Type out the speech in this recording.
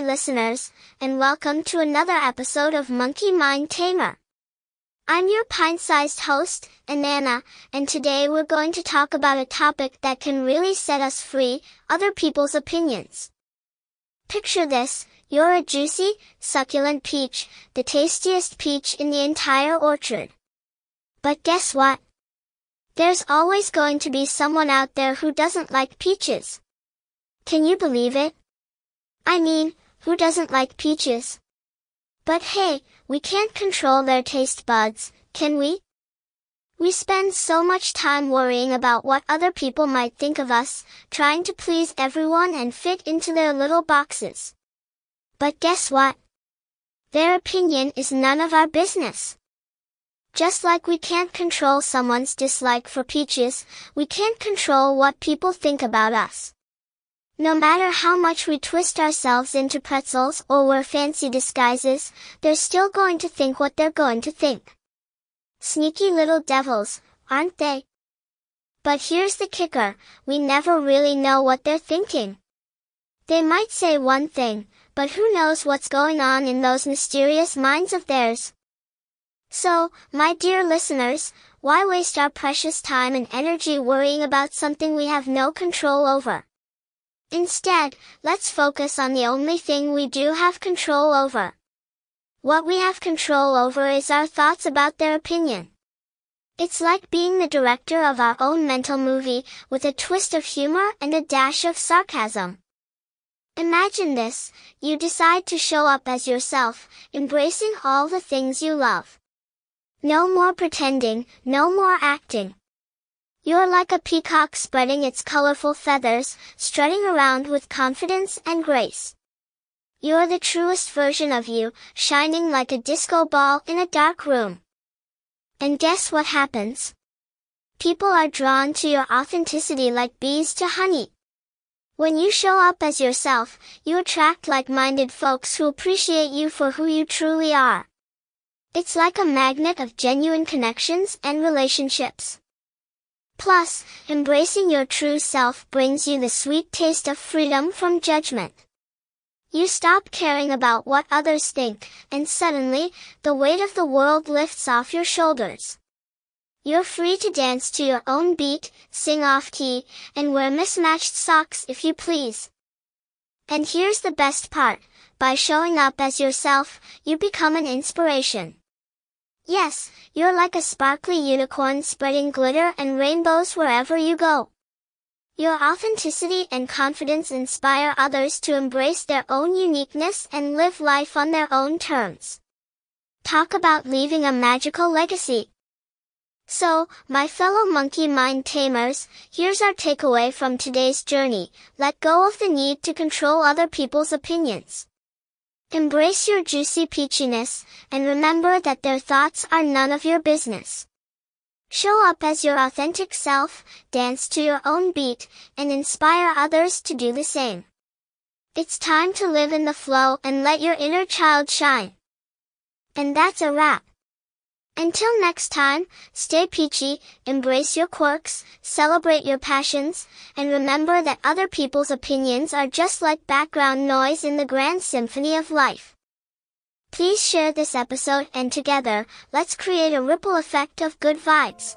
listeners, and welcome to another episode of Monkey Mind Tamer. I'm your pint-sized host, Anana, and today we're going to talk about a topic that can really set us free, other people's opinions. Picture this, you're a juicy, succulent peach, the tastiest peach in the entire orchard. But guess what? There's always going to be someone out there who doesn't like peaches. Can you believe it? I mean, who doesn't like peaches? But hey, we can't control their taste buds, can we? We spend so much time worrying about what other people might think of us, trying to please everyone and fit into their little boxes. But guess what? Their opinion is none of our business. Just like we can't control someone's dislike for peaches, we can't control what people think about us. No matter how much we twist ourselves into pretzels or wear fancy disguises, they're still going to think what they're going to think. Sneaky little devils, aren't they? But here's the kicker, we never really know what they're thinking. They might say one thing, but who knows what's going on in those mysterious minds of theirs. So, my dear listeners, why waste our precious time and energy worrying about something we have no control over? Instead, let's focus on the only thing we do have control over. What we have control over is our thoughts about their opinion. It's like being the director of our own mental movie, with a twist of humor and a dash of sarcasm. Imagine this, you decide to show up as yourself, embracing all the things you love. No more pretending, no more acting. You're like a peacock spreading its colorful feathers, strutting around with confidence and grace. You're the truest version of you, shining like a disco ball in a dark room. And guess what happens? People are drawn to your authenticity like bees to honey. When you show up as yourself, you attract like-minded folks who appreciate you for who you truly are. It's like a magnet of genuine connections and relationships. Plus, embracing your true self brings you the sweet taste of freedom from judgment. You stop caring about what others think, and suddenly, the weight of the world lifts off your shoulders. You're free to dance to your own beat, sing off key, and wear mismatched socks if you please. And here's the best part, by showing up as yourself, you become an inspiration. Yes, you're like a sparkly unicorn spreading glitter and rainbows wherever you go. Your authenticity and confidence inspire others to embrace their own uniqueness and live life on their own terms. Talk about leaving a magical legacy. So, my fellow monkey mind tamers, here's our takeaway from today's journey. Let go of the need to control other people's opinions. Embrace your juicy peachiness, and remember that their thoughts are none of your business. Show up as your authentic self, dance to your own beat, and inspire others to do the same. It's time to live in the flow and let your inner child shine. And that's a wrap. Until next time, stay peachy, embrace your quirks, celebrate your passions, and remember that other people's opinions are just like background noise in the grand symphony of life. Please share this episode and together, let's create a ripple effect of good vibes.